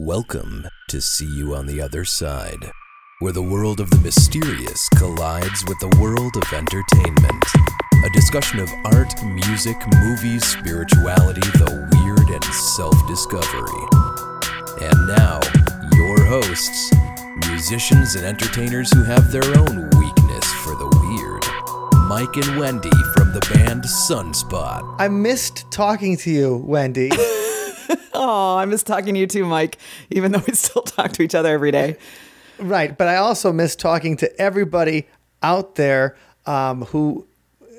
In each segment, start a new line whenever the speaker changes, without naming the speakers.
Welcome to See You on the Other Side, where the world of the mysterious collides with the world of entertainment. A discussion of art, music, movies, spirituality, the weird, and self discovery. And now, your hosts, musicians and entertainers who have their own weakness for the weird. Mike and Wendy from the band Sunspot.
I missed talking to you, Wendy.
Oh, I miss talking to you too, Mike, even though we still talk to each other every day.
right. But I also miss talking to everybody out there um, who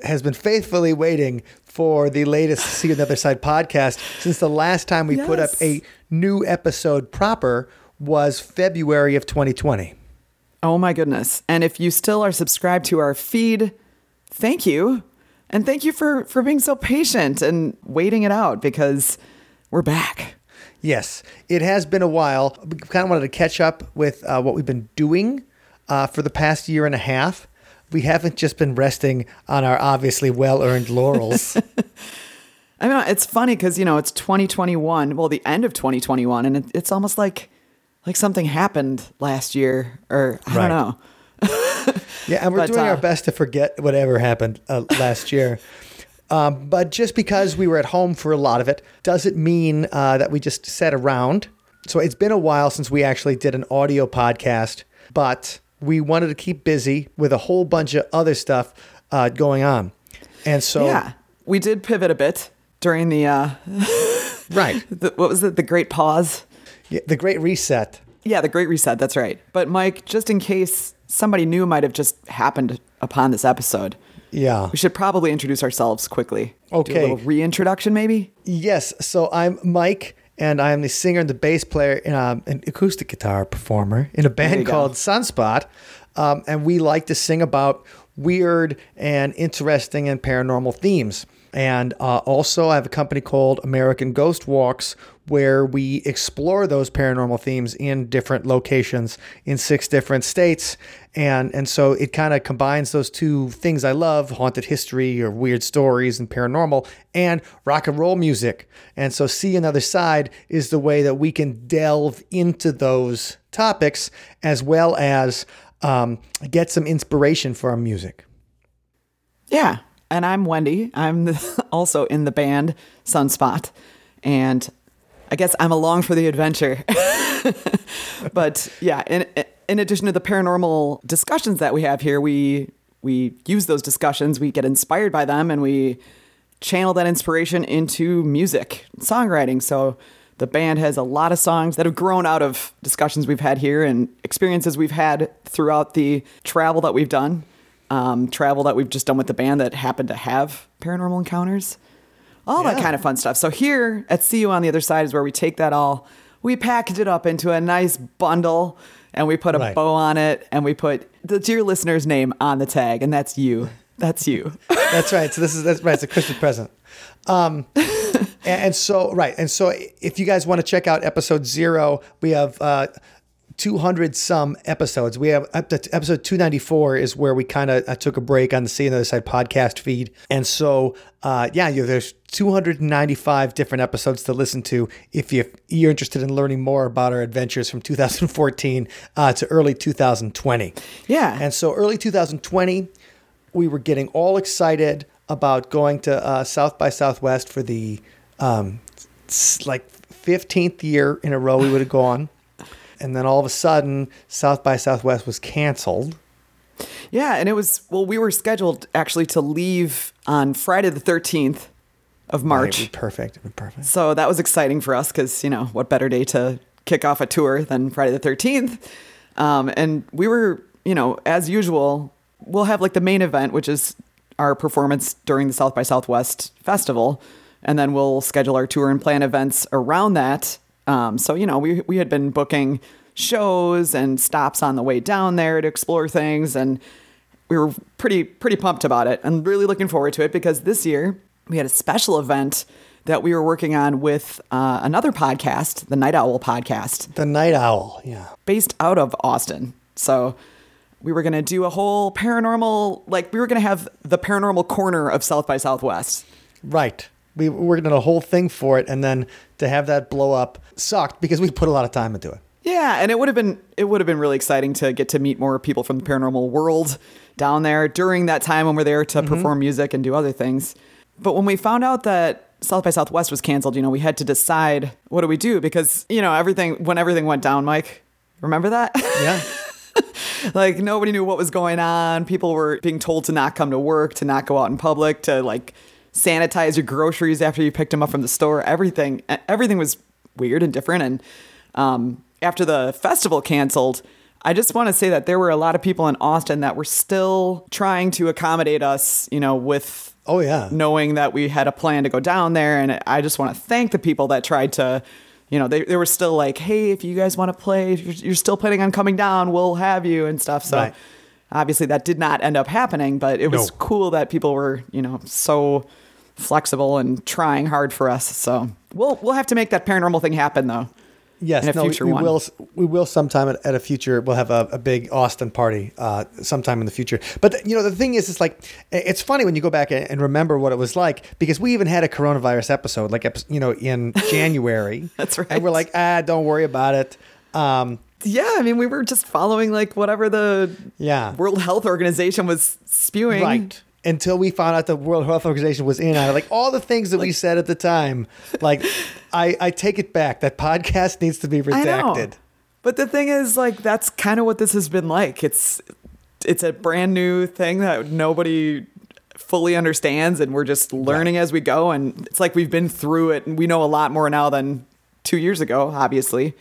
has been faithfully waiting for the latest See You on the Other Side podcast since the last time we put up a new episode proper was February of 2020.
Oh my goodness. And if you still are subscribed to our feed, thank you. And thank you for for being so patient and waiting it out because we're back.
Yes, it has been a while. We kind of wanted to catch up with uh, what we've been doing uh, for the past year and a half. We haven't just been resting on our obviously well earned laurels.
I mean, it's funny because you know it's 2021, well, the end of 2021, and it, it's almost like like something happened last year, or I
Right.
don't know.
Yeah, and we're
But,
doing
uh,
our best to forget whatever happened uh, last year. Um, but just because we were at home for a lot of it doesn't mean uh, that we just sat around. So it's been a while since we actually did an audio podcast, but we wanted to keep busy with a whole bunch of other stuff uh, going on. And so,
Yeah, we did pivot a bit during the uh,
right,
the, what was it, the Great Pause.
yeah, the Great Reset.
Yeah, the Great Reset. That's right. But Mike, just in case somebody new might have just happened upon this episode,
Yeah.
we should probably introduce ourselves quickly. Do
Okay.
a little reintroduction, maybe.
Yes. So I'm Mike, and I'm the singer and the bass player, um, an acoustic guitar performer in a band
go.
called Sunspot. Um, and we like to sing about weird and interesting and paranormal themes. And uh, also, I have a company called American Ghost Walks, where we explore those paranormal themes in different locations in six different states. And, and so it kind of combines those two things I love haunted history or weird stories and paranormal and rock and roll music. And so, See Another Side is the way that we can delve into those topics as well as um, get some inspiration for our music.
Yeah. And I'm Wendy. I'm also in the band Sunspot. And I guess I'm along for the adventure. but yeah, in, in addition to the paranormal discussions that we have here, we we use those discussions, we get inspired by them, and we channel that inspiration into music, songwriting. So the band has a lot of songs that have grown out of discussions we've had here and experiences we've had throughout the travel that we've done, um, travel that we've just done with the band that happened to have paranormal encounters, all that kind of fun stuff. So here at See You on the Other Side is where we take that all, we package it up into a nice bundle and we put a
Right.
bow on it and we put the dear listener's name on the tag, and that's you. That's you.
That's right. So this is that's right. It's a Christmas present. Um, and, and so right. And so if you guys want to check out episode zero, we have uh, 200 some episodes. We have up to episode 294 is where we kind of uh, took a break on the See on the Other Side podcast feed. And so uh, yeah, you, there's 295 different episodes to listen to if you, you're interested in learning more about our adventures from 2014 uh, to early 2020.
Yeah.
And so early 2020, we were getting all excited about going to uh, South by Southwest for the um, like 15th year in a row we would have gone. And then all of a sudden, South by Southwest was canceled.
Yeah, and it was well, we were scheduled actually to leave on Friday the thirteenth of March.
Right, it'd be perfect. It'd be perfect.
So that was exciting for us because you know what better day to kick off a tour than Friday the thirteenth. Um, and we were, you know, as usual, we'll have like the main event, which is our performance during the South by Southwest festival, and then we'll schedule our tour and plan events around that. Um, so you know, we we had been booking shows and stops on the way down there to explore things, and we were pretty pretty pumped about it and really looking forward to it because this year we had a special event that we were working on with uh, another podcast, the Night Owl podcast,
The Night Owl. Yeah.
based out of Austin. So we were going to do a whole paranormal, like we were going to have the paranormal corner of South by Southwest.
Right. We worked on a whole thing for it, and then to have that blow up sucked because we put a lot of time into it.
Yeah, and it would have been it would have been really exciting to get to meet more people from the paranormal world down there during that time when we're there to perform music and do other things. But when we found out that South by Southwest was canceled, you know, we had to decide what do we do because you know everything when everything went down, Mike. Remember that?
Yeah.
like nobody knew what was going on. People were being told to not come to work, to not go out in public, to like sanitize your groceries after you picked them up from the store. Everything, everything was weird and different. And um, after the festival canceled, I just want to say that there were a lot of people in Austin that were still trying to accommodate us, you know, with
Oh, yeah.
knowing that we had a plan to go down there. And I just want to thank the people that tried to, you know, they, they were still like, hey, if you guys want to play, if you're, you're still planning on coming down, we'll have you and stuff. So
Right.
obviously that did not end up happening, but it was
No.
cool that people were, you know, so flexible and trying hard for us. So we'll we'll have to make that paranormal thing happen though.
Yes, no, we-
future
we will. We will sometime at, at a future. We'll have a, a big Austin party uh, sometime in the future. But the- you know, the thing is, it's like it's funny when you go back and and remember what it was like because we even had a coronavirus episode, like you know, in January.
That's right.
And we're like, ah, don't worry about it. Um,
Yeah, I mean we were just following like whatever the
Yeah.
World Health Organization was spewing.
right. Until we found out the World Health Organization was in on it, like all the things that we said at the time, like I, I take it back. That podcast needs to be redacted.
But the thing is, like, that's kind of what this has been like. It's it's a brand new thing that nobody fully understands, and we're just learning as we go. And it's like we've been through it, and we know a lot more now than two years ago, obviously.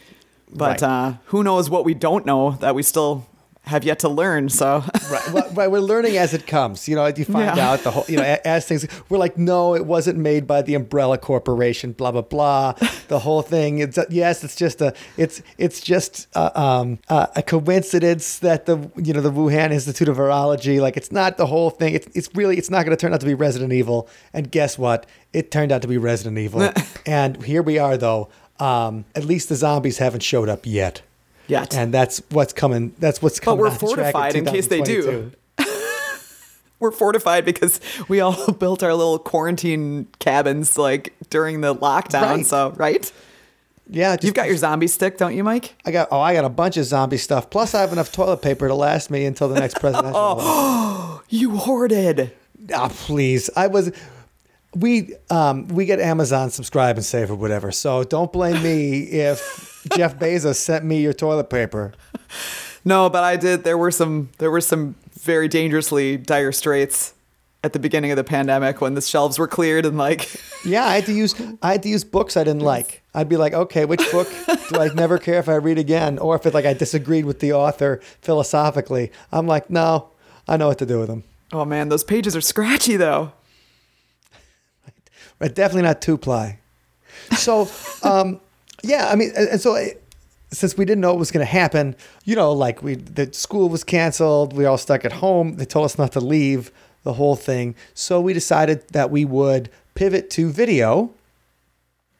But
Right.
uh, who knows what we don't know that we still have yet to learn? So
right, well, right. We're learning as it comes. You know, you find
Yeah.
out the whole. You know, as things. We're like, no, it wasn't made by the Umbrella Corporation. Blah blah blah. The whole thing. It's yes, it's just a. It's it's just a, um, a, a coincidence that the you know the Wuhan Institute of Virology. Like, it's not the whole thing. It's it's really. It's not going to turn out to be Resident Evil. And guess what? It turned out to be Resident Evil. and here we are, though. Um, at least the zombies haven't showed up yet.
Yet.
And that's what's coming. That's what's coming.
But we're
down the track
fortified in case they do. we're fortified because we all built our little quarantine cabins like during the lockdown.
Right.
So right,
Yeah, just,
you've got your zombie stick, don't you, Mike?
I got. Oh, I got a bunch of zombie stuff. Plus, I have enough toilet paper to last me until the next presidential. oh,
You hoarded.
Ah, please. I was. We um we get Amazon subscribe and save or whatever. So don't blame me if Jeff Bezos sent me your toilet paper.
No, but I did. There were some. There were some very dangerously dire straits at the beginning of the pandemic when the shelves were cleared and like.
Yeah, I had to use I had to use books I didn't like. I'd be like, okay, which book do I never care if I read again, or if it like I disagreed with the author philosophically. I'm like, no, I know what to do with them.
Oh man, those pages are scratchy though.
but definitely not two ply. So, um, yeah, I mean, and so uh, since we didn't know what was going to happen, you know, like we the school was canceled, we all stuck at home. They told us not to leave the whole thing, so we decided that we would pivot to video,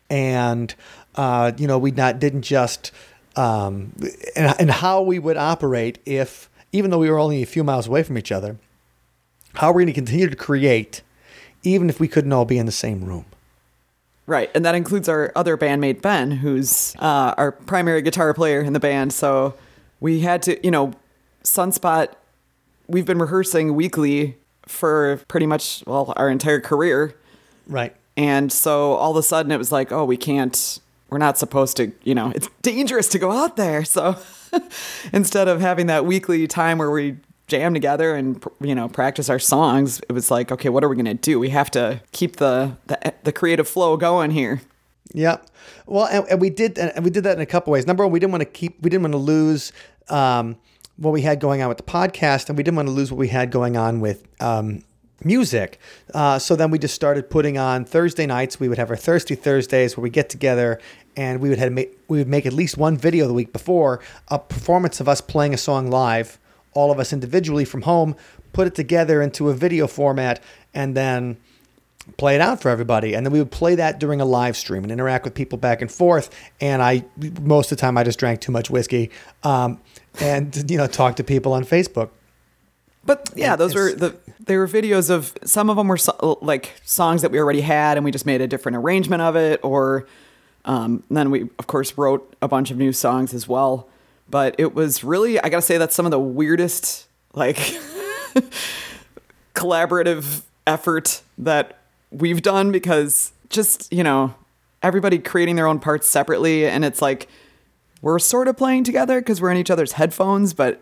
and uh, you know, we not didn't just um, and and how we would operate if even though we were only a few miles away from each other, how we're going to continue to create even if we couldn't all be in the same room.
Right, and that includes our other bandmate Ben, who's uh, our primary guitar player in the band. So we had to, you know, Sunspot. We've been rehearsing weekly for pretty much well our entire career,
Right.
and so all of a sudden it was like, oh, we can't. We're not supposed to, you know, it's dangerous to go out there. So instead of having that weekly time where we jam together and you know practice our songs, it was like, okay, what are we gonna do? We have to keep the the, the creative flow going here.
Yeah. Well, and, and we did, and we did that in a couple ways. Number one, we didn't want to keep, we didn't want to lose um, what we had going on with the podcast, and we didn't want to lose what we had going on with um, music. Uh, so then we just started putting on Thursday nights. We would have our Thirsty Thursdays where we get together, and we would have make, we would make at least one video the week before a performance of us playing a song live, all of us individually from home, put it together into a video format, and then play it out for everybody and then we would play that during a live stream and interact with people back and forth and i most of the time i just drank too much whiskey um, and you know talk to people on facebook
But yeah,
And
those were the they were videos of some of them were so, like songs that we already had, and we just made a different arrangement of it. Or um, then we of course wrote a bunch of new songs as well. But it was really I gotta say that's some of the weirdest like collaborative effort that we've done because just you know everybody creating their own parts separately, and it's like we're sort of playing together because we're in each other's headphones, but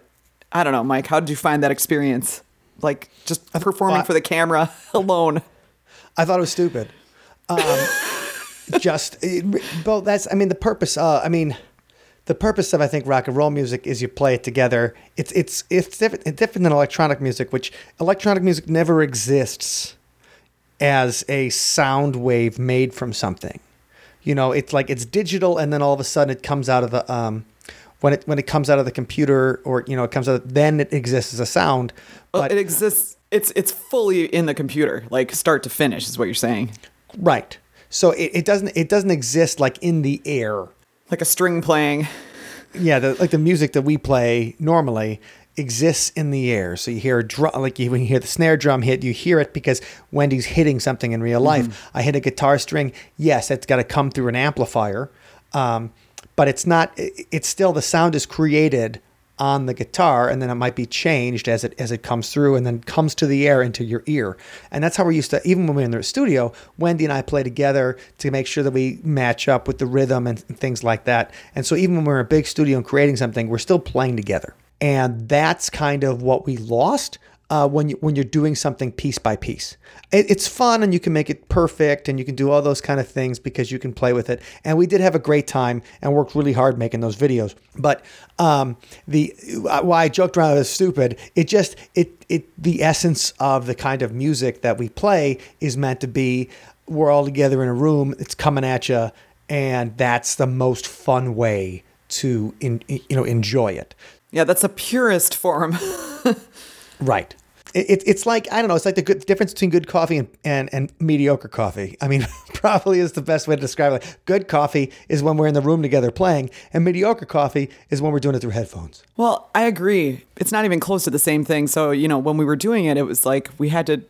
I don't know, Mike. How did you find that experience? Like just performing for the camera alone.
I thought it was stupid. Um, just, it, but that's, I mean, the purpose, uh, I mean, the purpose of, I think, rock and roll music is you play it together. It's, it's, it's different, it's different than electronic music, which electronic music never exists as a sound wave made from something. You know, it's like it's digital, and then all of a sudden it comes out of the um, when it when it comes out of the computer, or you know, it comes out. Then it exists as a sound.
Well,
But
it exists. It's it's fully in the computer, like start to finish, is what you're saying.
right, so it, it doesn't it doesn't exist like in the air.
Like a string playing.
Yeah, the, like the music that we play normally exists in the air. So you hear a drum, like you, when you hear the snare drum hit, you hear it because Wendy's hitting something in real life. I hit a guitar string. Yes, it's got to come through an amplifier, um, but it's not. it- It's still the sound is created on the guitar, and then it might be changed as it as it comes through, and then comes to the air into your ear. And that's how we're used to. Even when we're in the studio, Wendy and I play together to make sure that we match up with the rhythm and, and things like that. And so even when we're in a big studio and creating something, we're still playing together. And that's kind of what we lost uh, when you when you're doing something piece by piece. It, it's fun and you can make it perfect and you can do all those kind of things because you can play with it. And we did have a great time and worked really hard making those videos. But um, the why I joked around as stupid, it just it it the essence of the kind of music that we play is meant to be we're all together in a room. It's coming at you, and that's the most fun way to in, you know enjoy it.
Yeah, that's the purest form.
Right. It, it, it's like I don't know. It's like the good difference between good coffee and, and, and mediocre coffee. I mean, probably is the best way to describe it. Good coffee is when we're in the room together playing, and mediocre coffee is when we're doing it through headphones.
Well, I agree. It's not even close to the same thing. So, you know, when we were doing it, it was like we had to.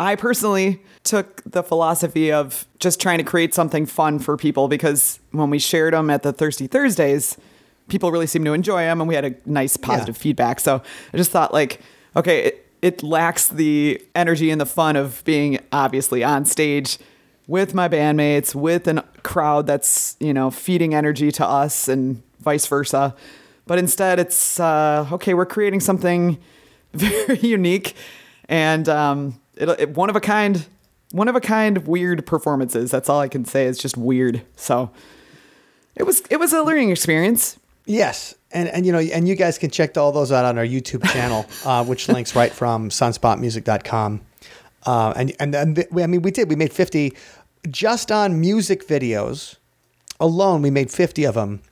I personally took the philosophy of just trying to create something fun for people because when we shared them at the Thirsty Thursdays, people really seemed to enjoy them and we had a nice positive feedback. So I just thought, like, okay, it, it lacks the energy and the fun of being obviously on stage with my bandmates, with a crowd that's, you know, feeding energy to us and vice versa. But instead, it's uh, okay, we're creating something very unique and um, it, it, one of a kind, one of a kind weird performances. That's all I can say. It's just weird. So it was it was a learning experience.
Yes, and and you know, and you guys can check all those out on our YouTube channel, uh, which links right from sunspotmusic.com. Uh, and and and th- I mean, we did. We made fifty just on music videos alone. We made fifty of them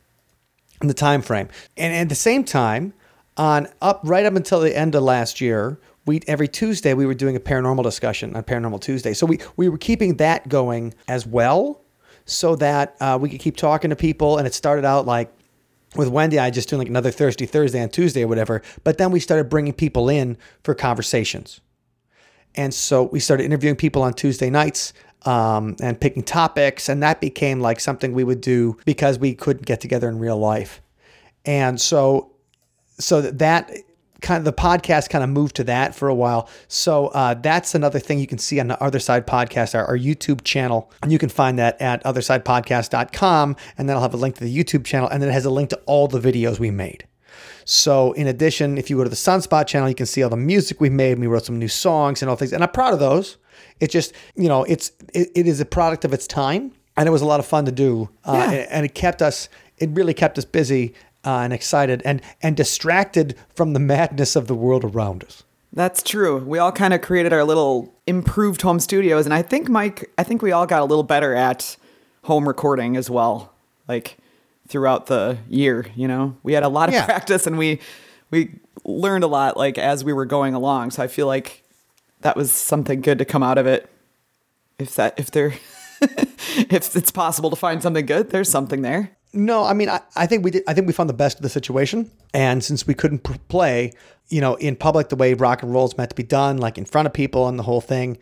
in the time frame, and at the same time, on up right up until the end of last year, we every Tuesday we were doing a paranormal discussion on Paranormal Tuesday. So we we were keeping that going as well, so that uh, we could keep talking to people. And it started out like with Wendy, I just doing like another Thursday, Thursday, and Tuesday or whatever. But then we started bringing people in for conversations. And so we started interviewing people on Tuesday nights um, and picking topics. And that became like something we would do because we couldn't get together in real life. And so, so that kind of the podcast kind of moved to that for a while. So uh, that's another thing you can see on the Other Side Podcast, our, our YouTube channel. And you can find that at othersidepodcast.com. And then I'll have a link to the YouTube channel. And then it has a link to all the videos we made. So, in addition, if you go to the Sunspot channel, you can see all the music we made. We wrote some new songs and all things, and I'm proud of those. It just, you know, it's it, it is a product of its time, and it was a lot of fun to do. Uh,
Yeah.
and, and it kept us, it really kept us busy uh, and excited, and and distracted from the madness of the world around us.
That's true. We all kind of created our little improved home studios, and I think Mike, I think we all got a little better at home recording as well. Like throughout the year, you know, we had a lot of
Yeah.
practice, and we we learned a lot like as we were going along. So I feel like that was something good to come out of it. If that if there if it's possible to find something good, there's something there.
No, I mean, I, I think we did. I think we found the best of the situation. And since we couldn't pr- play, you know, in public the way rock and roll is meant to be done, like in front of people and the whole thing,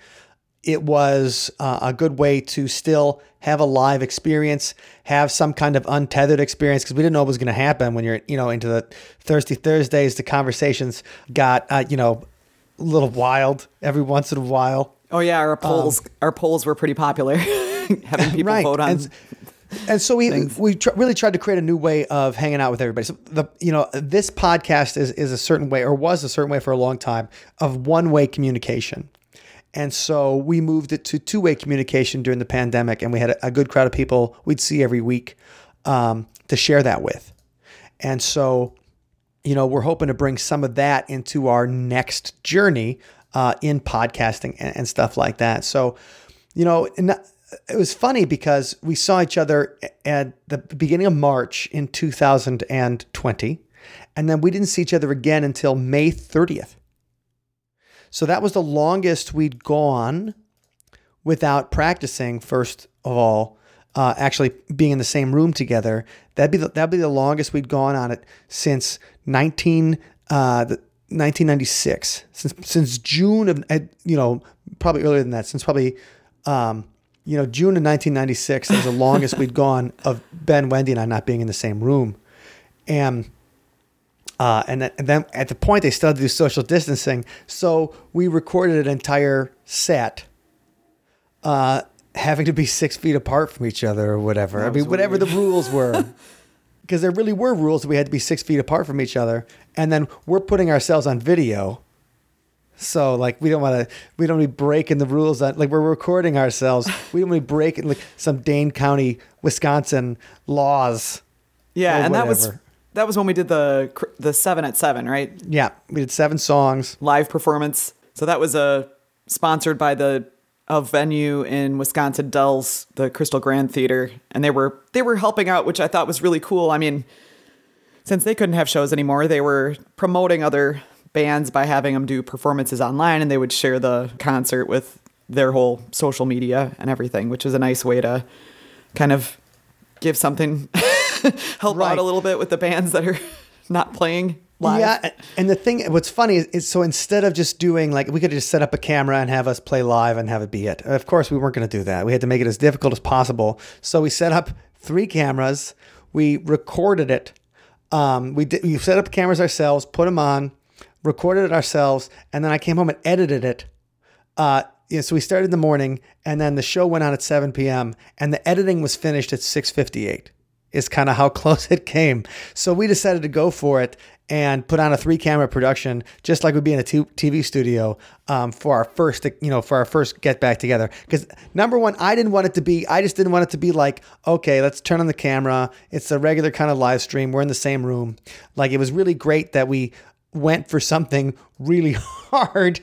it was uh, a good way to still have a live experience, have some kind of untethered experience because we didn't know what was going to happen when you're, you know, into the Thirsty Thursdays. The conversations got, uh, you know, a little wild every once in a while.
Oh yeah, our polls our polls were pretty popular. Having people
right.
vote on
and, and so we we tr- really tried to create a new way of hanging out with everybody. So the you know this podcast is is a certain way or was a certain way for a long time of one way communication. And so we moved it to two way communication during the pandemic, and we had a, a good crowd of people we'd see every week um, to share that with. And so, you know, we're hoping to bring some of that into our next journey uh, in podcasting and, and, stuff like that. So, you know, it was funny because we saw each other at the beginning of March in 2020, and then we didn't see each other again until May 30th. So that was the longest we'd gone without practicing. First of all, uh, actually being in the same room together. That'd be the, that'd be the longest we'd gone on it since 19 uh, 1996. Since since June of you know probably earlier than that. Since probably um, you know June of 1996 is the longest we'd gone of Ben, Wendy, and I not being in the same room, and uh, and, then, and then at the point they started to do social distancing, so we recorded an entire set, uh, having to be six feet apart from each other or whatever. I mean, whatever weird. the rules were, because there really were rules that we had to be six feet apart from each other, and then we're putting ourselves on video. So like we don't want to we don't want to be breaking the rules that like we're recording ourselves. we don't want to be breaking like some Dane County, Wisconsin laws.
Yeah, and that was that was when we did the the seven at seven, right?
Yeah, we did seven songs
live performance. So that was a uh, sponsored by the a venue in Wisconsin Dells, the Crystal Grand Theater, and they were they were helping out, which I thought was really cool. I mean, since they couldn't have shows anymore, they were promoting other bands by having them do performances online, and they would share the concert with their whole social media and everything, which is a nice way to kind of give something help right. out a little bit with the bands that are not playing live.
Yeah, and the thing, what's funny is, is, so instead of just doing like we could just set up a camera and have us play live and have it be it. Of course, we weren't going to do that. We had to make it as difficult as possible. So we set up three cameras. We recorded it. Um, we did. We set up cameras ourselves, put them on, recorded it ourselves, and then I came home and edited it. Uh, yeah, so we started in the morning, and then the show went on at 7 p.m. and the editing was finished at 6:58 is kind of how close it came. So we decided to go for it and put on a three camera production, just like we'd be in a TV studio um, for our first, you know, for our first get back together. Because number one, I didn't want it to be, I just didn't want it to be like, okay, let's turn on the camera. It's a regular kind of live stream. We're in the same room. Like it was really great that we went for something really hard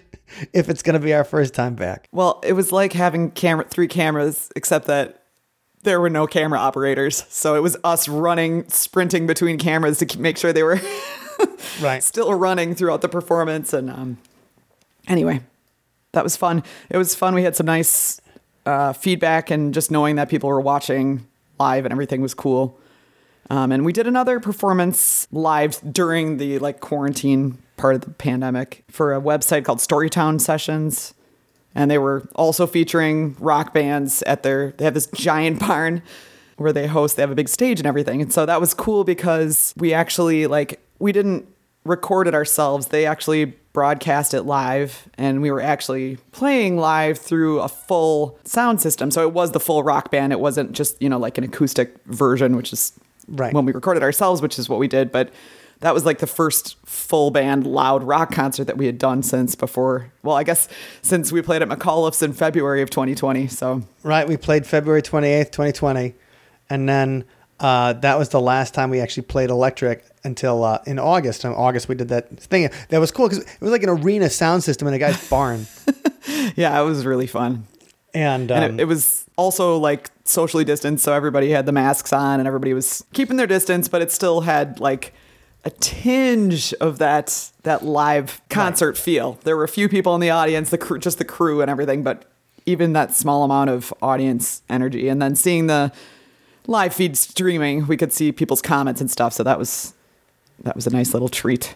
if it's going to be our first time back.
Well, it was like having camera three cameras, except that there were no camera operators. So it was us running, sprinting between cameras to make sure they were
right
still running throughout the performance. And um, anyway, that was fun. It was fun. We had some nice uh, feedback and just knowing that people were watching live and everything was cool. Um, and we did another performance live during the like quarantine part of the pandemic for a website called Storytown Sessions. And they were also featuring rock bands at their they have this giant barn where they host they have a big stage and everything. And so that was cool because we actually like we didn't record it ourselves. They actually broadcast it live and we were actually playing live through a full sound system. So it was the full rock band. It wasn't just you know like an acoustic version which is
right
when we recorded ourselves which is what we did but that was like the first full band loud rock concert that we had done since before. Well, I guess since we played at McAuliffe's in February of 2020. So
right, we played February 28th, 2020, and then uh, that was the last time we actually played electric until uh, in August. In August, we did that thing. That was cool because it was like an arena sound system in a guy's barn.
yeah, it was really fun.
And, um,
and it, um, it was also like socially distanced, so everybody had the masks on and everybody was keeping their distance, but it still had like a tinge of that that live concert right. feel. There were a few people in the audience, the crew, just the crew and everything, but even that small amount of audience energy, and then seeing the live feed streaming, we could see people's comments and stuff. So that was that was a nice little treat.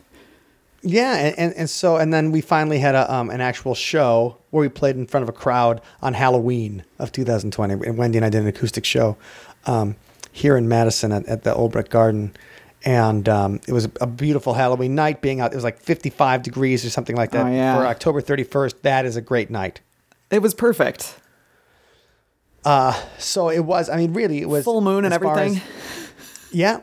Yeah, and, and, and so and then we finally had a um, an actual show where we played in front of a crowd on Halloween of 2020. And Wendy and I did an acoustic show um, here in Madison at, at the Olbrich Garden, and um, it was a beautiful Halloween night. Being out, it was like 55 degrees or something like that
Oh, yeah.
for October 31st. That is a great night.
It was perfect.
So it was. I mean, really, it was
Full moon and everything.
as- yeah,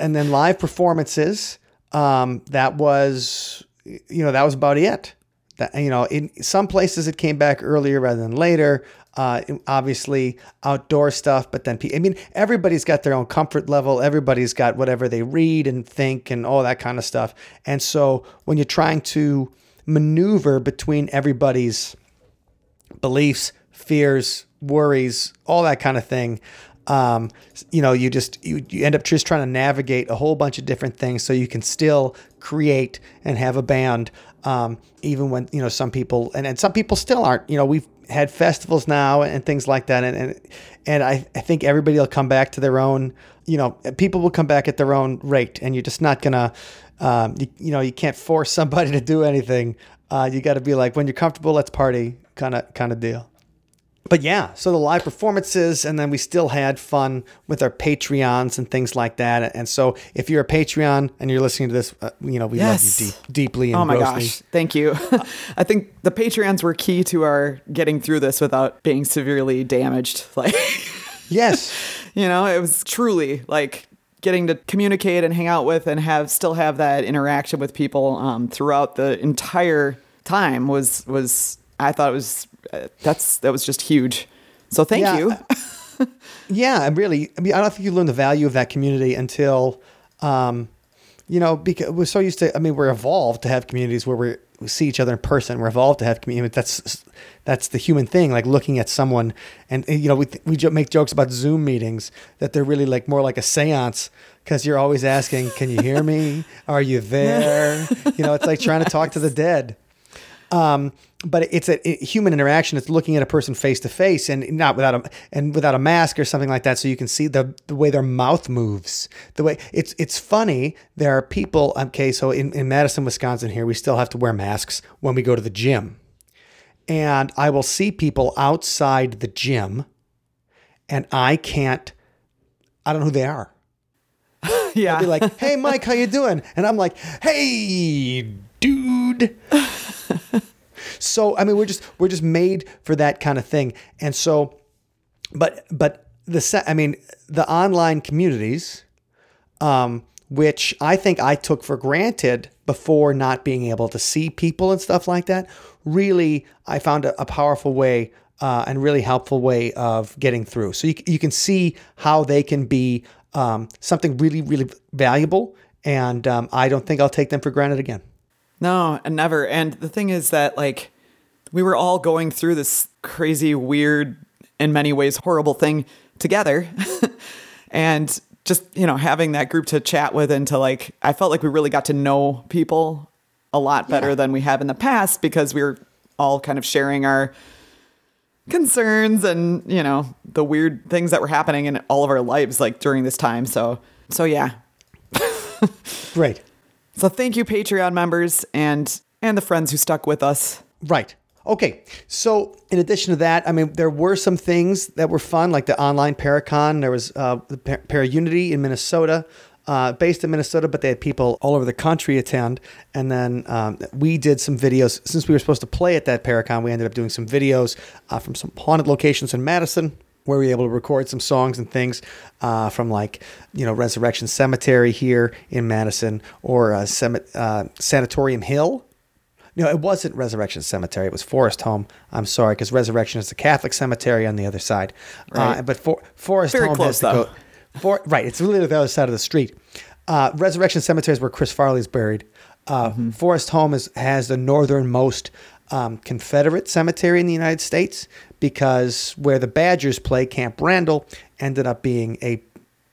and then live performances. Um, that was, you know, that was about it. That you know, in some places it came back earlier rather than later. Uh, obviously outdoor stuff, but then I mean, everybody's got their own comfort level. Everybody's got whatever they read and think and all that kind of stuff. And so when you're trying to maneuver between everybody's beliefs, fears, worries, all that kind of thing. Um, you know, you just you, you end up just trying to navigate a whole bunch of different things so you can still create and have a band. Um, even when you know some people and, and some people still aren't. You know, we've had festivals now and, things like that, and and, and I, I think everybody will come back to their own. You know, people will come back at their own rate, and you're just not gonna. Um, you, you know, you can't force somebody to do anything. Uh, you got to be like, when you're comfortable, let's party, kind of kind of deal. But yeah, so the live performances, and then we still had fun with our Patreons and things like that. And so, if you're a Patreon and you're listening to this, uh, you know we
Yes.
love you deep, deeply and
Oh my
grossly.
gosh. Thank you. I think the Patreons were key to our getting through this without being severely damaged. Like,
Yes,
you know, it was truly like getting to communicate and hang out with and have still have that interaction with people um, throughout the entire time was was I thought it was uh, that's that was just huge. So thank
Yeah.
you.
yeah, and really, I mean, I don't think you learn the value of that community until, um, you know, because we're so used to. I mean, we're evolved to have communities where we're, we see each other in person. We're evolved to have community. That's that's the human thing. Like looking at someone, and you know, we we make jokes about Zoom meetings that they're really like more like a séance because you're always asking, "Can you hear me? Are you there?" you know, it's like trying to talk to the dead. Um, but it's a, a human interaction. It's looking at a person face to face and not without a and without a mask or something like that, so you can see the the way their mouth moves. The way it's it's funny. There are people. Okay, so in in Madison, Wisconsin, here we still have to wear masks when we go to the gym, and I will see people outside the gym, and I can't. I don't know who they are
yeah.
be like, "Hey, Mike, how you doing?" And I'm like, "Hey, dude." so I mean, we're just we're just made for that kind of thing, and so, but but the se- I mean, the online communities, um, which I think I took for granted before not being able to see people and stuff like that, really I found a, a powerful way. Uh, and really helpful way of getting through. So you, you can see how they can be um, something really, really valuable. And um, I don't think I'll take them for granted again.
No, and never. And the thing is that like we were all going through this crazy, weird, in many ways horrible thing together. and just, you know, having that group to chat with and to like I felt like we really got to know people a lot better
Yeah.
than we have in the past because we were all kind of sharing our concerns and, you know, the weird things that were happening in all of our lives like during this time. So so yeah,
Great.
So thank you, Patreon members and and the friends who stuck with us.
Right. Okay. So, in addition to that, I mean, there were some things that were fun, like the online Paracon. There was uh, the Par- Parunity in Minnesota, uh, based in Minnesota, but they had people all over the country attend. And then um, we did some videos. Since we were supposed to play at that Paracon, we ended up doing some videos uh, from some haunted locations in Madison where we were able to record some songs and things uh, from like you know Resurrection Cemetery here in Madison or uh, Cem- uh, Sanatorium Hill. No, it wasn't Resurrection Cemetery. It was Forest Home. I'm sorry, because Resurrection is the Catholic cemetery on the other side. Uh,
Right.
but for, Forest
Very
Home
close,
has to
though.
go. For, right, it's literally the other side of the street. Uh, Resurrection Cemetery is where Chris Farley is buried. Uh,
Mm-hmm.
Forest Home is, has the northernmost um, Confederate cemetery in the United States because where the Badgers play, Camp Randall, ended up being a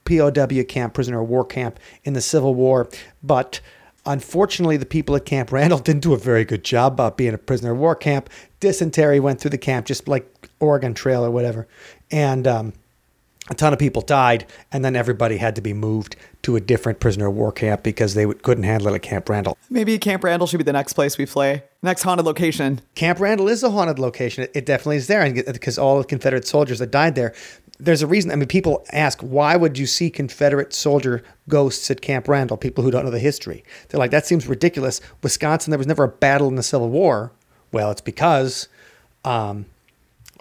POW camp, prisoner of war camp in the Civil War. But unfortunately, the people at Camp Randall didn't do a very good job about being a prisoner of war camp. Dysentery went through the camp, just like Oregon Trail or whatever. And um, a ton of people died, and then everybody had to be moved to a different prisoner of war camp because they would, couldn't handle it at Camp Randall.
Maybe Camp Randall should be the next place we play. Next haunted location.
Camp Randall is a haunted location. It, it definitely is there, and because all the Confederate soldiers that died there. There's a reason. I mean, people ask, why would you see Confederate soldier ghosts at Camp Randall? People who don't know the history. They're like, that seems ridiculous. Wisconsin, there was never a battle in the Civil War. Well, it's because um,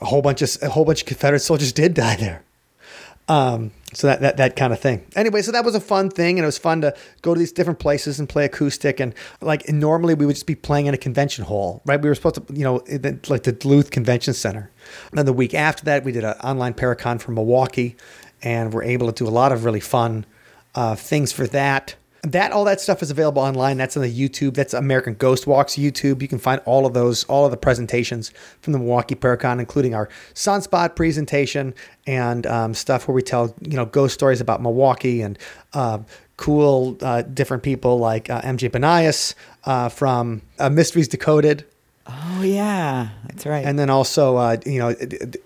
a whole bunch of a whole bunch of Confederate soldiers did die there. Um, so that, that that kind of thing. Anyway, so that was a fun thing, and it was fun to go to these different places and play acoustic. And like normally we would just be playing in a convention hall, right? We were supposed to, you know, like the Duluth Convention Center. And then the week after that, we did an online Paracon from Milwaukee, and we're able to do a lot of really fun uh, things for that that all that stuff is available online. That's on the YouTube. That's American Ghost Walks YouTube. You can find all of those, all of the presentations from the Milwaukee Paracon, including our Sunspot presentation and um, stuff where we tell you know ghost stories about Milwaukee and uh, cool uh, different people like uh, MJ Banias uh, from uh, Mysteries Decoded.
Oh yeah, that's right.
And then also, uh, you know,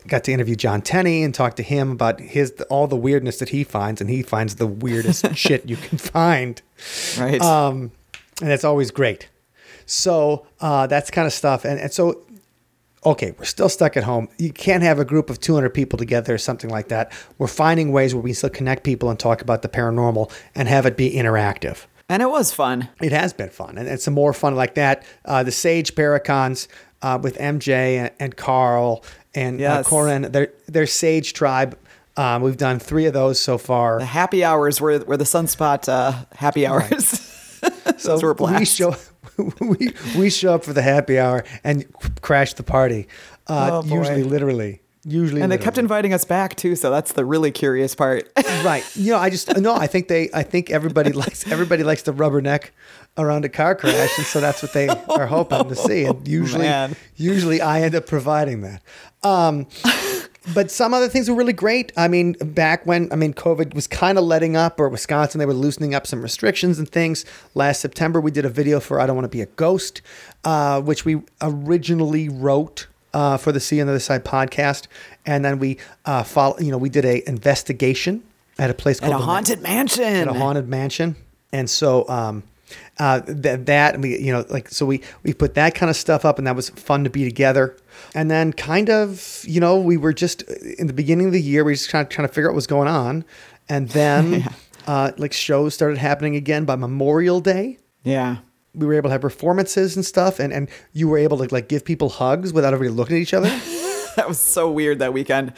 got to interview John Tenney and talk to him about his all the weirdness that he finds, and he finds the weirdest shit you can find.
Right.
Um, and it's always great. So uh, that's kind of stuff. And, and so, okay, we're still stuck at home. You can't have a group of 200 people together or something like that. We're finding ways where we still connect people and talk about the paranormal and have it be interactive.
And it was fun.
It has been fun, and it's some more fun like that. Uh, the Sage Paracons uh, with MJ and, and Carl and
Yes.
uh, Corin, their their Sage tribe. Um, we've done three of those so far.
The happy hours were, were the sunspot uh, happy hours.
So
Those were a
we
blast.
show we we show up for the happy hour and crash the party. Uh,
Oh,
usually, literally, usually,
and they kept inviting us back too, so that's the really curious part.
right. You know, I just no. I think they. I think everybody likes everybody likes the rubberneck around a car crash, and so that's what they are hoping to see. And usually,
man.
usually I end up providing that. Um, but some other things were really great. I mean, back when I mean COVID was kind of letting up, or Wisconsin, they were loosening up some restrictions and things. Last September, we did a video for "I Don't Want to Be a Ghost," uh, which we originally wrote uh, for the See on the Other Side podcast, and then we uh, follow. You know, we did a investigation at a place
At
called
a haunted mansion.
at a haunted mansion, and so um, uh, that that we you know like so we we put that kind of stuff up, and that was fun to be together. And then kind of you know we were just in the beginning of the year we were just kind of trying to figure out what was going on, and then uh, like shows started happening again by Memorial Day.
yeah.
We were able to have performances and stuff, and, and you were able to like give people hugs without everybody looking at each other.
That was so weird that weekend.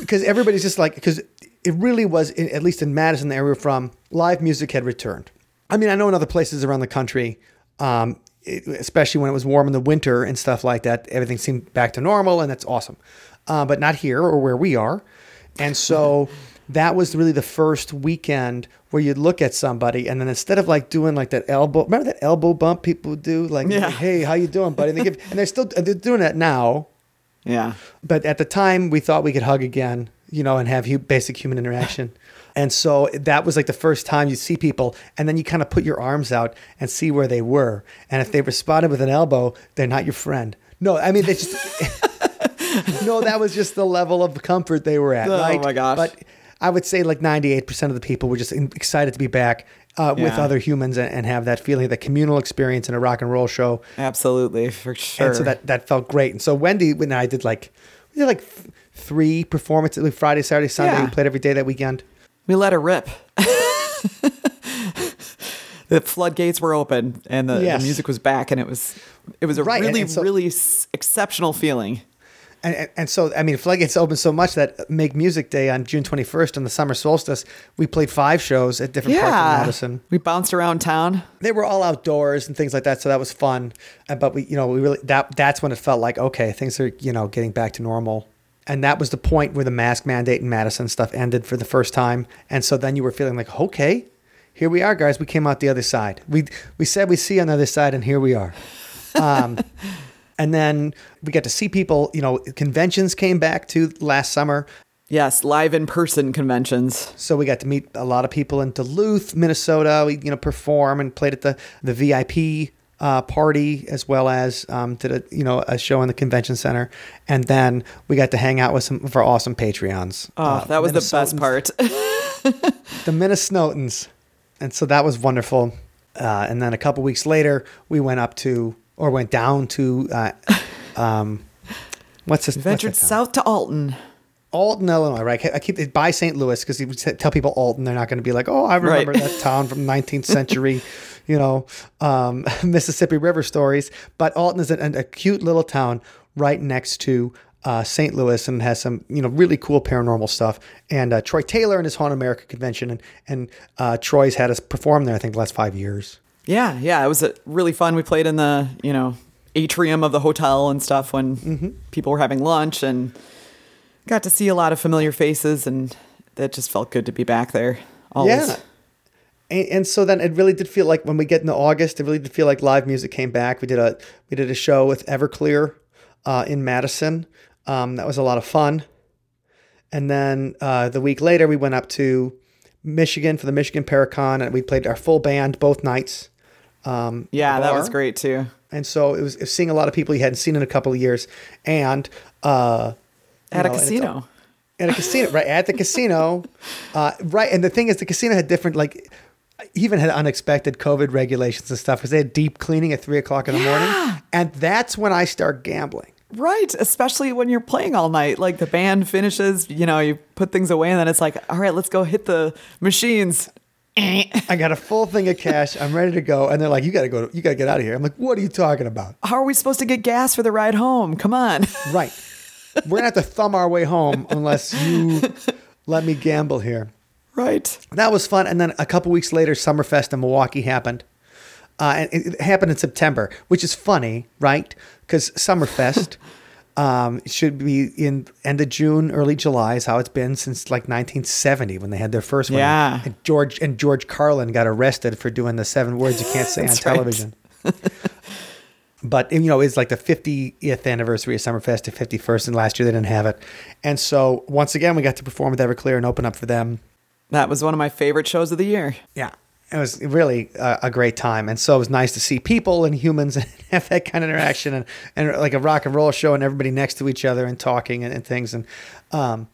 because everybody's just like because it really was in, at least in Madison the area we're from live music had returned. I mean I know in other places around the country, um, it- especially when it was warm in the winter and stuff like that, everything seemed back to normal and that's awesome, uh, but not here or where we are, and so. That was really the first weekend where you'd look at somebody and then instead of like doing like that elbow, remember that elbow bump people would do, like,
Yeah.
"Hey, how you doing, buddy?" And they give, and they're still they're doing that now,
Yeah.
but at the time we thought we could hug again, you know, and have hu- basic human interaction. And so that was like the first time you see people, and then you kind of put your arms out and see where they were. And if they responded with an elbow, they're not your friend. No, I mean they just. no, that was just the level of comfort they were at.
Oh,
right?
my gosh.
But I would say like ninety-eight percent of the people were just excited to be back uh, with other humans and, and have that feeling, that communal experience in a rock and roll show.
Absolutely, for sure.
And so that that felt great. And so Wendy and I did like we did like th- three performances like Friday, Saturday, Sunday.
Yeah.
We played every day that weekend.
we let her rip. the floodgates were open and the,
Yes.
the music was back, and it was it was a
Right,
really
so-
really s- exceptional feeling.
And, and, and so I mean, floodgates opened so much that Make Music Day on June twenty first on the summer solstice, we played five shows at different parts of Madison.
we bounced around town.
They were all outdoors and things like that, so that was fun. Uh, But we, you know, we really that that's when it felt like okay, things are you know getting back to normal. And that was the point where the mask mandate in Madison stuff ended for the first time. And so then you were feeling like, okay, here we are, guys. We came out the other side. We we said we see on the other side, and here we are. Um, and then we got to see people. You know, conventions came back to last summer.
Yes, live in person conventions.
So we got to meet a lot of people in Duluth, Minnesota. We you know perform and played at the the VIP uh, party as well as um, did a you know a show in the convention center, and then we got to hang out with some of our awesome Patreons.
Oh,
Uh,
that was the best part.
the Minnesotans, and so that was wonderful. Uh, and then a couple weeks later, we went up to or went down to uh, um, what's this?
Ventured
town?
south to Alton.
Alton, Illinois, right? I keep it by St. Louis because you tell people Alton, they're not going to be like, oh, I remember
Right.
that town from 19th century, you know, um, Mississippi River stories. But Alton is a, a cute little town right next to uh, St. Louis and has some, you know, really cool paranormal stuff. And uh, Troy Taylor and his Haunt America convention, and and uh, Troy's had us perform there, I think, the last five years.
Yeah, yeah, it was really fun. We played in the you know atrium of the hotel and stuff when
Mm-hmm.
people were having lunch and got to see a lot of familiar faces and that just felt good to be back there. Always.
Yeah. And, and so then it really did feel like when we get into August, it really did feel like live music came back. We did a we did a show with Everclear uh, in Madison. Um, that was a lot of fun. And then uh, the week later, we went up to Michigan for the Michigan Paracon, and we played our full band both nights. Um,
Yeah,
at
that was great too.
And so it was, it was seeing a lot of people you hadn't seen in a couple of years, and uh,
At a
know, it's-
casino.
at a casino, right? At the casino, uh, right? And the thing is, the casino had different, like, even had unexpected COVID regulations and stuff because they had deep cleaning at three o'clock in the morning, and that's when I start gambling.
Right, especially when you're playing all night. Like the band finishes, you know, you put things away and then it's like, all right, let's go hit the machines.
I got a full thing of cash. I'm ready to go, and they're like, "You got to go. You got to get out of here." I'm like, "What are you talking about?"
How are we supposed to get gas for the ride home? Come on.
Right? We're gonna have to thumb our way home unless you let me gamble here.
right.
that was fun. And then a couple weeks later, Summerfest in Milwaukee happened. Uh, and it it happened in September, which is funny, right? Because Summerfest um, should be in end of June, early July, is how it's been since like 1970 when they had their first one.
Yeah.
And George and George Carlin got arrested for doing the seven words you can't say on
right.
television. but you know, it's like the 50th anniversary of Summerfest, the 51st, and last year they didn't have it. And so once again, we got to perform with Everclear and open up for them.
That was one of my favorite shows of the year.
Yeah. It was really a, a great time. And so it was nice to see people and humans and have that kind of interaction and, and like a rock and roll show and everybody next to each other and talking and, and things. And um,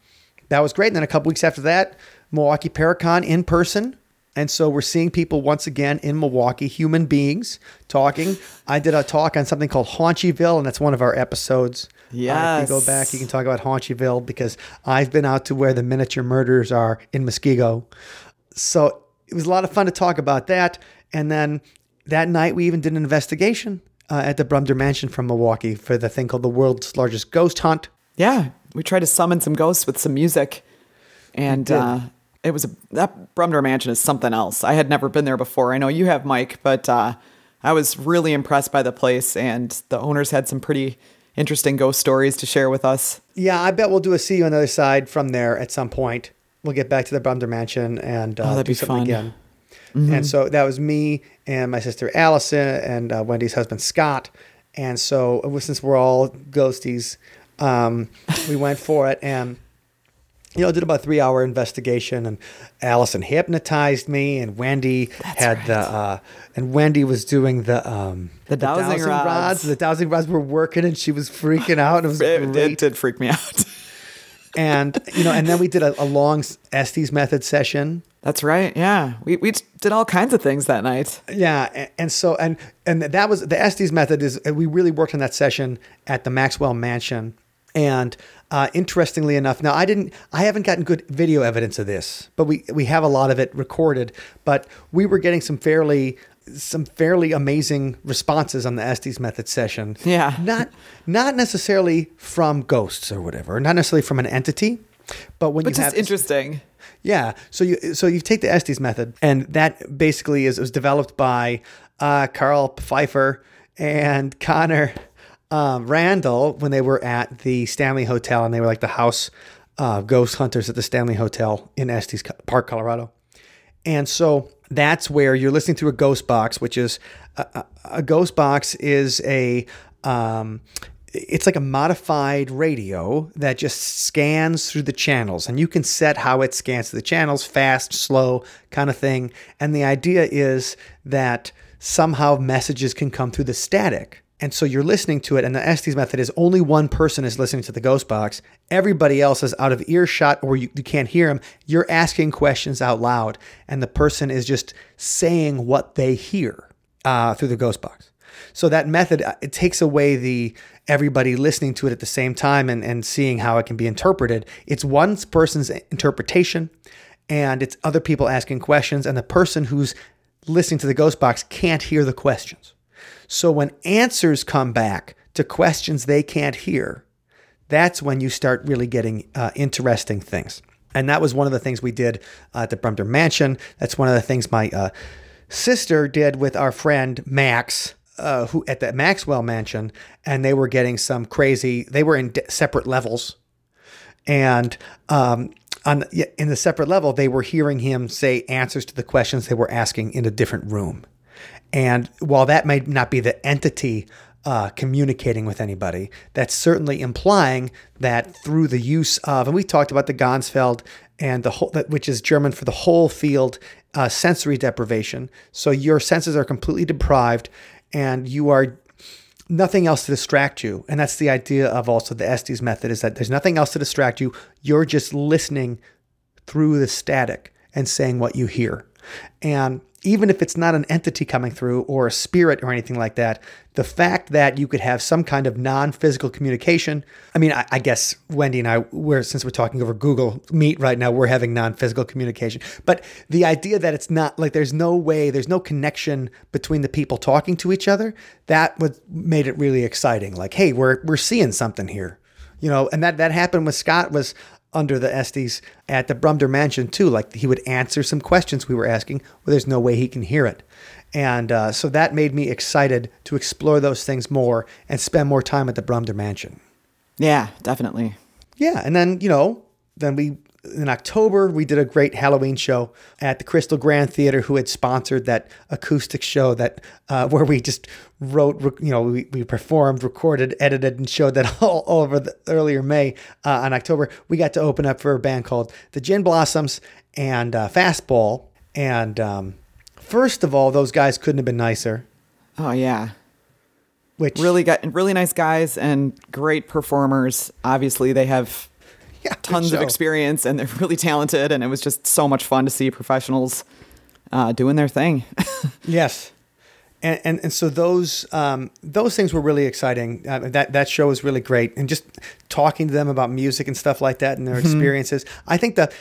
that was great. And then a couple weeks after that, Milwaukee Paracon in person. And so we're seeing people once again in Milwaukee, human beings talking. I did a talk on something called Haunchyville, and that's one of our episodes. Uh, if you go back, you can talk about Haunchyville because I've been out to where the miniature murders are in Muskego. So it was a lot of fun to talk about that. And then that night, we even did an investigation uh, at the Brumder Mansion from Milwaukee for the thing called the world's largest ghost hunt.
Yeah, we tried to summon some ghosts with some music, and uh, it was a, that Brumder Mansion is something else. I had never been there before. I know you have, Mike, but uh, I was really impressed by the place, and the owners had some pretty interesting ghost stories to share with us.
Yeah, I bet we'll do a see you on the other side from there at some point. We'll get back to the Brumder Mansion and uh,
Oh, that'd
do
be
something
fun.
again.
Mm-hmm.
And so that was me and my sister Allison and uh, Wendy's husband Scott. And so uh, since we're all ghosties, um, we went for it and you know did about a three hour investigation. And Allison hypnotized me, and Wendy had the uh, and Wendy was doing the um,
The dowsing rods.
The dowsing rods were working, and she was freaking out. And It was
It,
great
it did freak me out.
and you know, and then we did a, a long Estes method session.
That's right. Yeah, we we did all kinds of things that night.
Yeah, and, and so and and that was the Estes method is we really worked on that session at the Maxwell Mansion. And uh, interestingly enough, now I didn't, I haven't gotten good video evidence of this, but we we have a lot of it recorded. But we were getting some fairly some fairly amazing responses on the Estes method session.
Yeah.
not not necessarily from ghosts or whatever, not necessarily from an entity, but when
But
you
just
have
interesting.
yeah. So you so you take the Estes method, and that basically is was developed by uh, Karl Pfeiffer and Connor um, Randall when they were at the Stanley Hotel, and they were like the house uh, ghost hunters at the Stanley Hotel in Estes Park, Colorado. And so that's where you're listening to a ghost box, which is a, a, ghost box is a um, it's like a modified radio that just scans through the channels, and you can set how it scans through the channels, fast, slow, kind of thing. And the idea is that somehow messages can come through the static. And so you're listening to it, and the Estes method is only one person is listening to the ghost box. Everybody else is out of earshot or you, you can't hear them. You're asking questions out loud, and the person is just saying what they hear uh, through the ghost box. So that method uh, it takes away the everybody listening to it at the same time and, and seeing how it can be interpreted. It's one person's interpretation, and it's other people asking questions, and the person who's listening to the ghost box can't hear the questions. So when answers come back to questions they can't hear, that's when you start really getting uh, interesting things. And that was one of the things we did uh, at the Brumder Mansion. That's one of the things my uh, sister did with our friend Max, uh, who at the Maxwell Mansion, and they were getting some crazy. They were in separate levels, and um, on in the separate level, they were hearing him say answers to the questions they were asking in a different room. And while that may not be the entity uh, communicating with anybody, that's certainly implying that through the use of, and we talked about the Ganzfeld and the whole, which is German for the whole field uh, sensory deprivation. So your senses are completely deprived, and you are nothing else to distract you. And that's the idea of also the Estes method is that there's nothing else to distract you. You're just listening through the static and saying what you hear. And even if it's not an entity coming through or a spirit or anything like that, the fact that you could have some kind of non-physical communication. I mean, I, I, guess Wendy and I, we're since we're talking over Google Meet right now, we're having non-physical communication. But the idea that it's not like there's no way, there's no connection between the people talking to each other, that was made it really exciting. Like, hey, we're we're seeing something here you know, and that that happened with Scott was under the Estes at the Brumder Mansion too. Like he would answer some questions we were asking, where there's no way he can hear it. And uh, so that made me excited to explore those things more and spend more time at the Brumder Mansion.
Yeah, definitely.
Yeah, and then you know, then we in October, we did a great Halloween show at the Crystal Grand Theater, who had sponsored that acoustic show that uh, where we just wrote, you know, we, we performed, recorded, edited, and showed that all, all over the earlier May uh, on October. We got to open up for a band called the Gin Blossoms and uh, Fastball. And um, first of all, those guys couldn't have been nicer.
Oh yeah.
Which
really got really nice guys and great performers. Obviously, they have yeah, tons of experience and they're really talented. And it was just so much fun to see professionals uh, doing their thing.
yes. And, and, and so those um, those things were really exciting. Uh, that that show was really great, and just talking to them about music and stuff like that and their mm-hmm. experiences. I think the,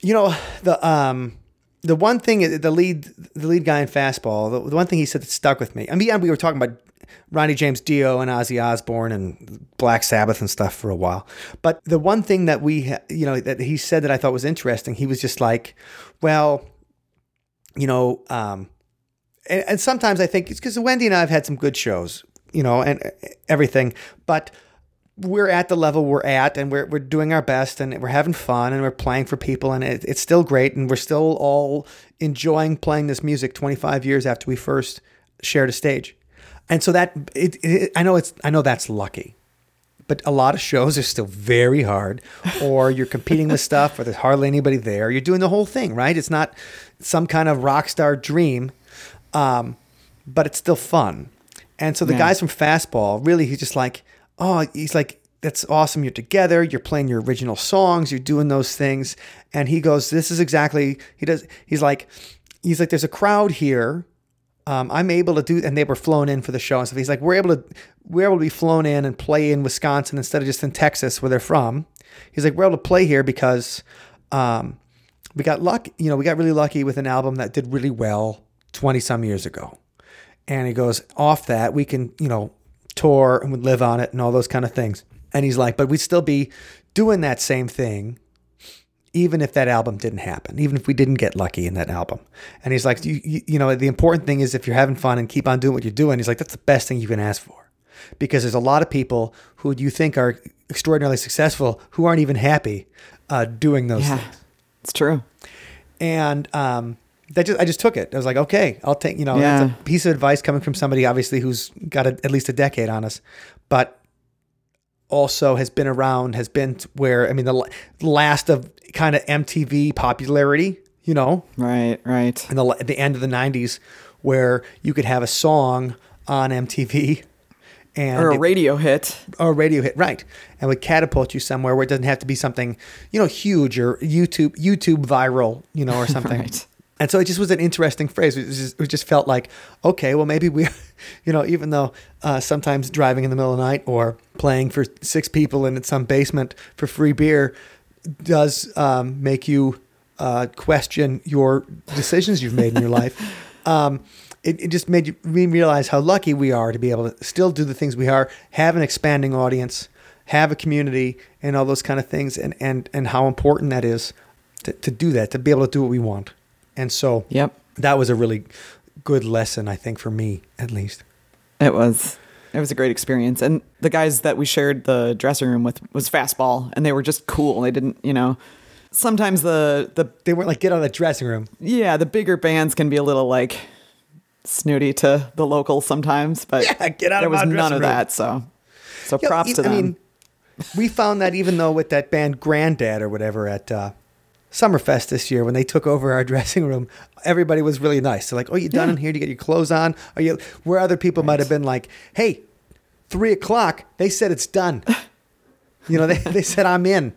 you know, the um, the one thing the lead the lead guy in fastball the, the one thing he said that stuck with me. I mean, we were talking about Ronnie James Dio and Ozzy Osbourne and Black Sabbath and stuff for a while. But the one thing that we, you know, that he said that I thought was interesting, he was just like, well, you know, um, and, and sometimes I think it's because Wendy and I have had some good shows, you know, and everything, but we're at the level we're at and we're, we're doing our best and we're having fun and we're playing for people and it, it's still great and we're still all enjoying playing this music 25 years after we first shared a stage and so that it, it, I know it's I know that's lucky, but a lot of shows are still very hard, or you're competing with stuff, or there's hardly anybody there. You're doing the whole thing, right? It's not some kind of rock star dream, um, but it's still fun. And so the yeah. guys from Fastball, really, he's just like, oh, he's like, that's awesome. You're together. You're playing your original songs. You're doing those things. And he goes, this is exactly. He does. He's like, he's like, there's a crowd here um, I'm able to do, and they were flown in for the show and stuff. He's like, we're able to, we're able to be flown in and play in Wisconsin instead of just in Texas where they're from. He's like, we're able to play here because um, we got luck, You know, we got really lucky with an album that did really well 20 some years ago. And he goes, off that, we can, you know, tour and would live on it and all those kind of things. And he's like, but we'd still be doing that same thing even if that album didn't happen, even if we didn't get lucky in that album. And he's like, you, you, you, know, the important thing is if you're having fun and keep on doing what you're doing, he's like, that's the best thing you can ask for. Because there's a lot of people who you think are extraordinarily successful who aren't even happy uh, doing those yeah, things.
It's true.
And um, that just I just took it. I was like, okay, I'll take, you know, yeah. that's a piece of advice coming from somebody obviously who's got a, at least a decade on us. But also has been around, has been where I mean the last of kind of MTV popularity. you know,
Right, right.
in the at the end of the '90s, where you could have a song on MTV and
Or a
it-
radio hit.
or a radio hit, right? And would catapult you somewhere where it doesn't have to be something, you know, huge or YouTube YouTube viral, you know, or something.
Right.
And so it just was an interesting phrase. It just, it just felt like, okay, well, maybe we, you know, even though uh, sometimes driving in the middle of the night or playing for six people in some basement for free beer does um, make you uh, question your decisions you've made in your life. Um, it, it just made me realize how lucky we are to be able to still do the things we are, have an expanding audience, have a community, and all those kind of things, and and and how important that is to, to do that, to be able to do what we want. And so,
Yep.
that was a really good lesson, I think, for me at least.
It was. It was a great experience. And the guys that we shared the dressing room with was fastball and they were just cool. They didn't, you know, sometimes the the
They weren't like get out of the dressing room.
yeah, the bigger bands can be a little like snooty to the locals sometimes, but
Yeah, get out
there
of
was none of
room.
that. So so
Yeah,
props
e-
to them.
I mean, we found that even though with that band Granddad or whatever at uh, Summerfest this year, when they took over our dressing room, everybody was really nice. They're like, "Oh, you done in here? Do you get your clothes on? Are you?" Where other people might have been like, "Hey, three o'clock. They said it's done." you know, they they said I'm in.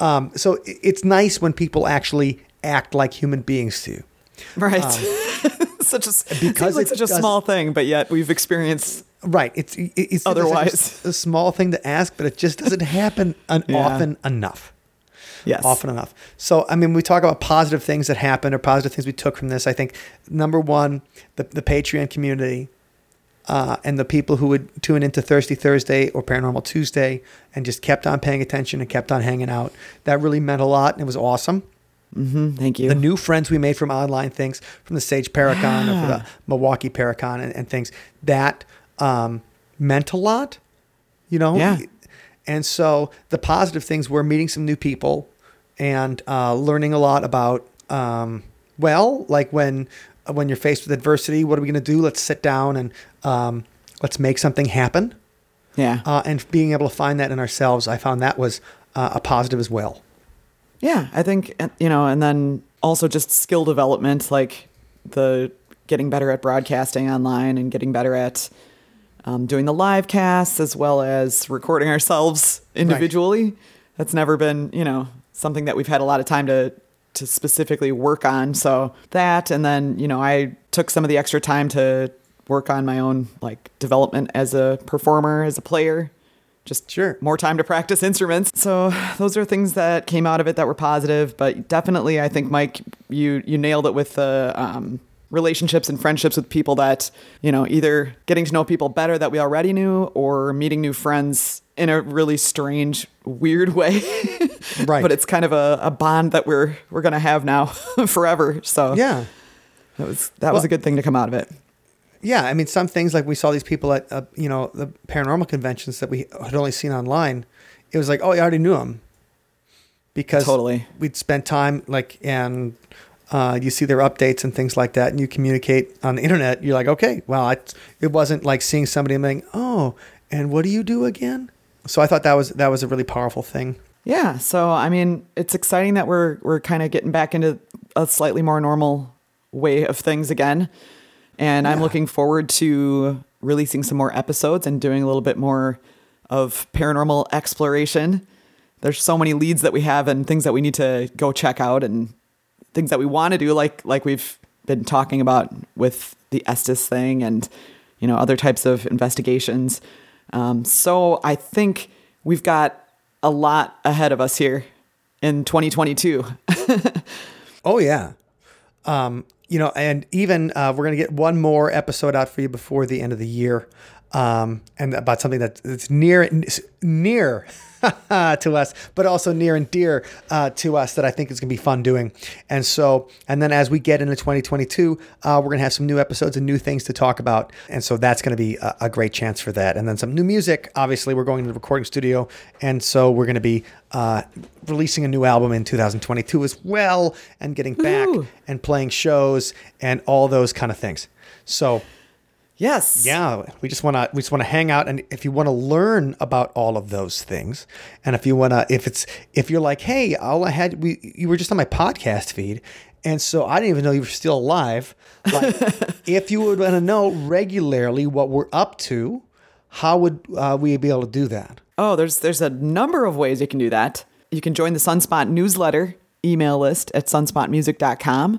Um, so it's nice when people actually act like human beings do.
right. such a
um, because
like such a small thing, but yet we've experienced
Right. It's it's
Otherwise.
a, a small thing to ask, but it just doesn't happen
Yeah.
often enough.
Yes.
Often enough. So I mean, we talk about positive things that happened or positive things we took from this. I think number one, the the Patreon community. Uh, and the people who would tune into Thirsty Thursday or Paranormal Tuesday and just kept on paying attention and kept on hanging out. That really meant a lot and it was awesome.
Mhm, Thank you.
The new friends we made from online things, from the Sage Paracon or the Milwaukee Paracon and, and things, that um, meant a lot, you know?
Yeah.
And so the positive things were meeting some new people and uh, learning a lot about, um, well, like when when you're faced with adversity, what are we going to do? Let's sit down and um, let's make something happen.
yeah.
Uh, and being able to find that in ourselves, I found that was uh, a positive as well.
Yeah, I think uh, you know, and then also just skill development, like the getting better at broadcasting online and getting better at um, doing the live casts as well as recording ourselves individually. That's never been, you know, something that we've had a lot of time to to specifically work on. So that, and then you know, I took some of the extra time to work on my own like development as a performer, as a player just
Sure.
more time to practice instruments. So those are things that came out of it that were positive. But definitely, I think Mike, you you nailed it with the um, relationships and friendships with people that you know either getting to know people better that we already knew or meeting new friends in a really strange, weird way.
Right.
but it's kind of a, a bond that we're we're gonna have now forever. So
Yeah.
that was that was a good thing to come out of it.
yeah, I mean, some things like we saw these people at, uh, you know, the paranormal conventions that we had only seen online. It was like, oh, I already knew them because
Totally.
we'd spent time like, and uh, you see their updates and things like that, and you communicate on the internet. You're like, okay, well, I, it wasn't like seeing somebody and being, oh, and what do you do again? So I thought that was that was a really powerful thing.
Yeah, so I mean, it's exciting that we're we're kind of getting back into a slightly more normal way of things again. And I'm looking forward to releasing some more episodes and doing a little bit more of paranormal exploration. There's so many leads that we have and things that we need to go check out and things that we want to do like like we've been talking about with the Estes thing and you know other types of investigations. Um, so I think we've got a lot ahead of us here in 2022.
Oh yeah. Um, you know, and even uh, we're gonna get one more episode out for you before the end of the year, um, and about something that- that's near near to us, but also near and dear uh, to us that I think is gonna be fun doing. And so, and then as we get into 2022, uh, we're gonna have some new episodes and new things to talk about, and so that's gonna be a, a great chance for that. And then some new music. Obviously, we're going to the recording studio, and so we're gonna be uh, releasing a new album in 2022 as well, and getting back
Ooh.
and playing shows and all those kind of things. So
Yes.
Yeah, we just want to we just want to hang out, and if you want to learn about all of those things, and if you want to, if it's if you're like, hey, all I had we you were just on my podcast feed, and so I didn't even know you were still alive. Like, if you would want to know regularly what we're up to, how would uh, we be able to do that?
Oh, there's there's a number of ways you can do that. You can join the Sunspot newsletter email list at sunspotmusic.com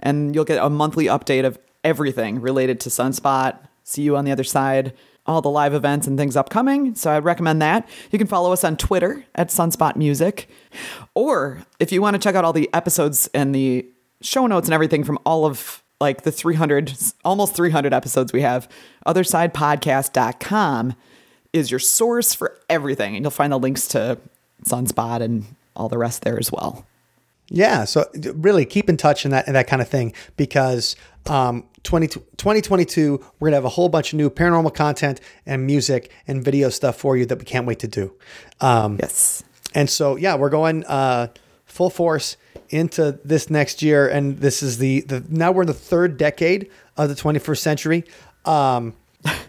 and you'll get a monthly update of everything related to Sunspot. See you on the other side. All the live events and things upcoming. So I'd recommend that. You can follow us on Twitter at Sunspot Music. Or if you want to check out all the episodes and the show notes and everything from all of like the 300, almost 300 episodes we have, othersidepodcast.com is your source for everything. And you'll find the links to Sunspot and all the rest there as well.
Yeah, so really keep in touch and that and that kind of thing because um, 20, 2022 we're gonna have a whole bunch of new paranormal content and music and video stuff for you that we can't wait to do. Um,
yes,
and so yeah, we're going uh, full force into this next year, and this is the the now we're in the third decade of the 21st century. Um,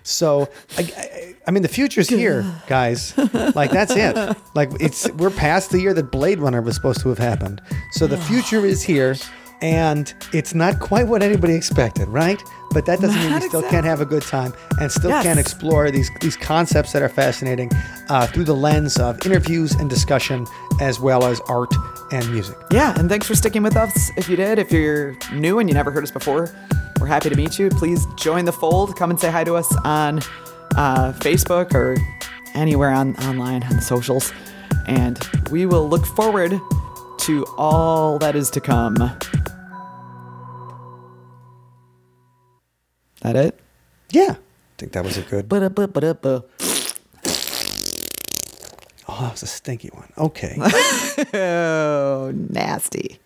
so I, I, I, mean the future's here guys. Like that's it. Like it's we're past the year that blade runner was supposed to have happened. So the future is here and it's not quite what anybody expected right but that doesn't not mean we still exactly. can't have a good time and still yes. can explore these these concepts that are fascinating uh, through the lens of interviews and discussion as well as art and music
yeah and thanks for sticking with us if you did if you're new and you never heard us before we're happy to meet you. Please join the fold. Come and say hi to us on uh, Facebook or anywhere on online on the socials. And we will look forward to all that is to come. That it?
Yeah. I think that was a good. Oh, that was a stinky one. Okay.
oh, nasty.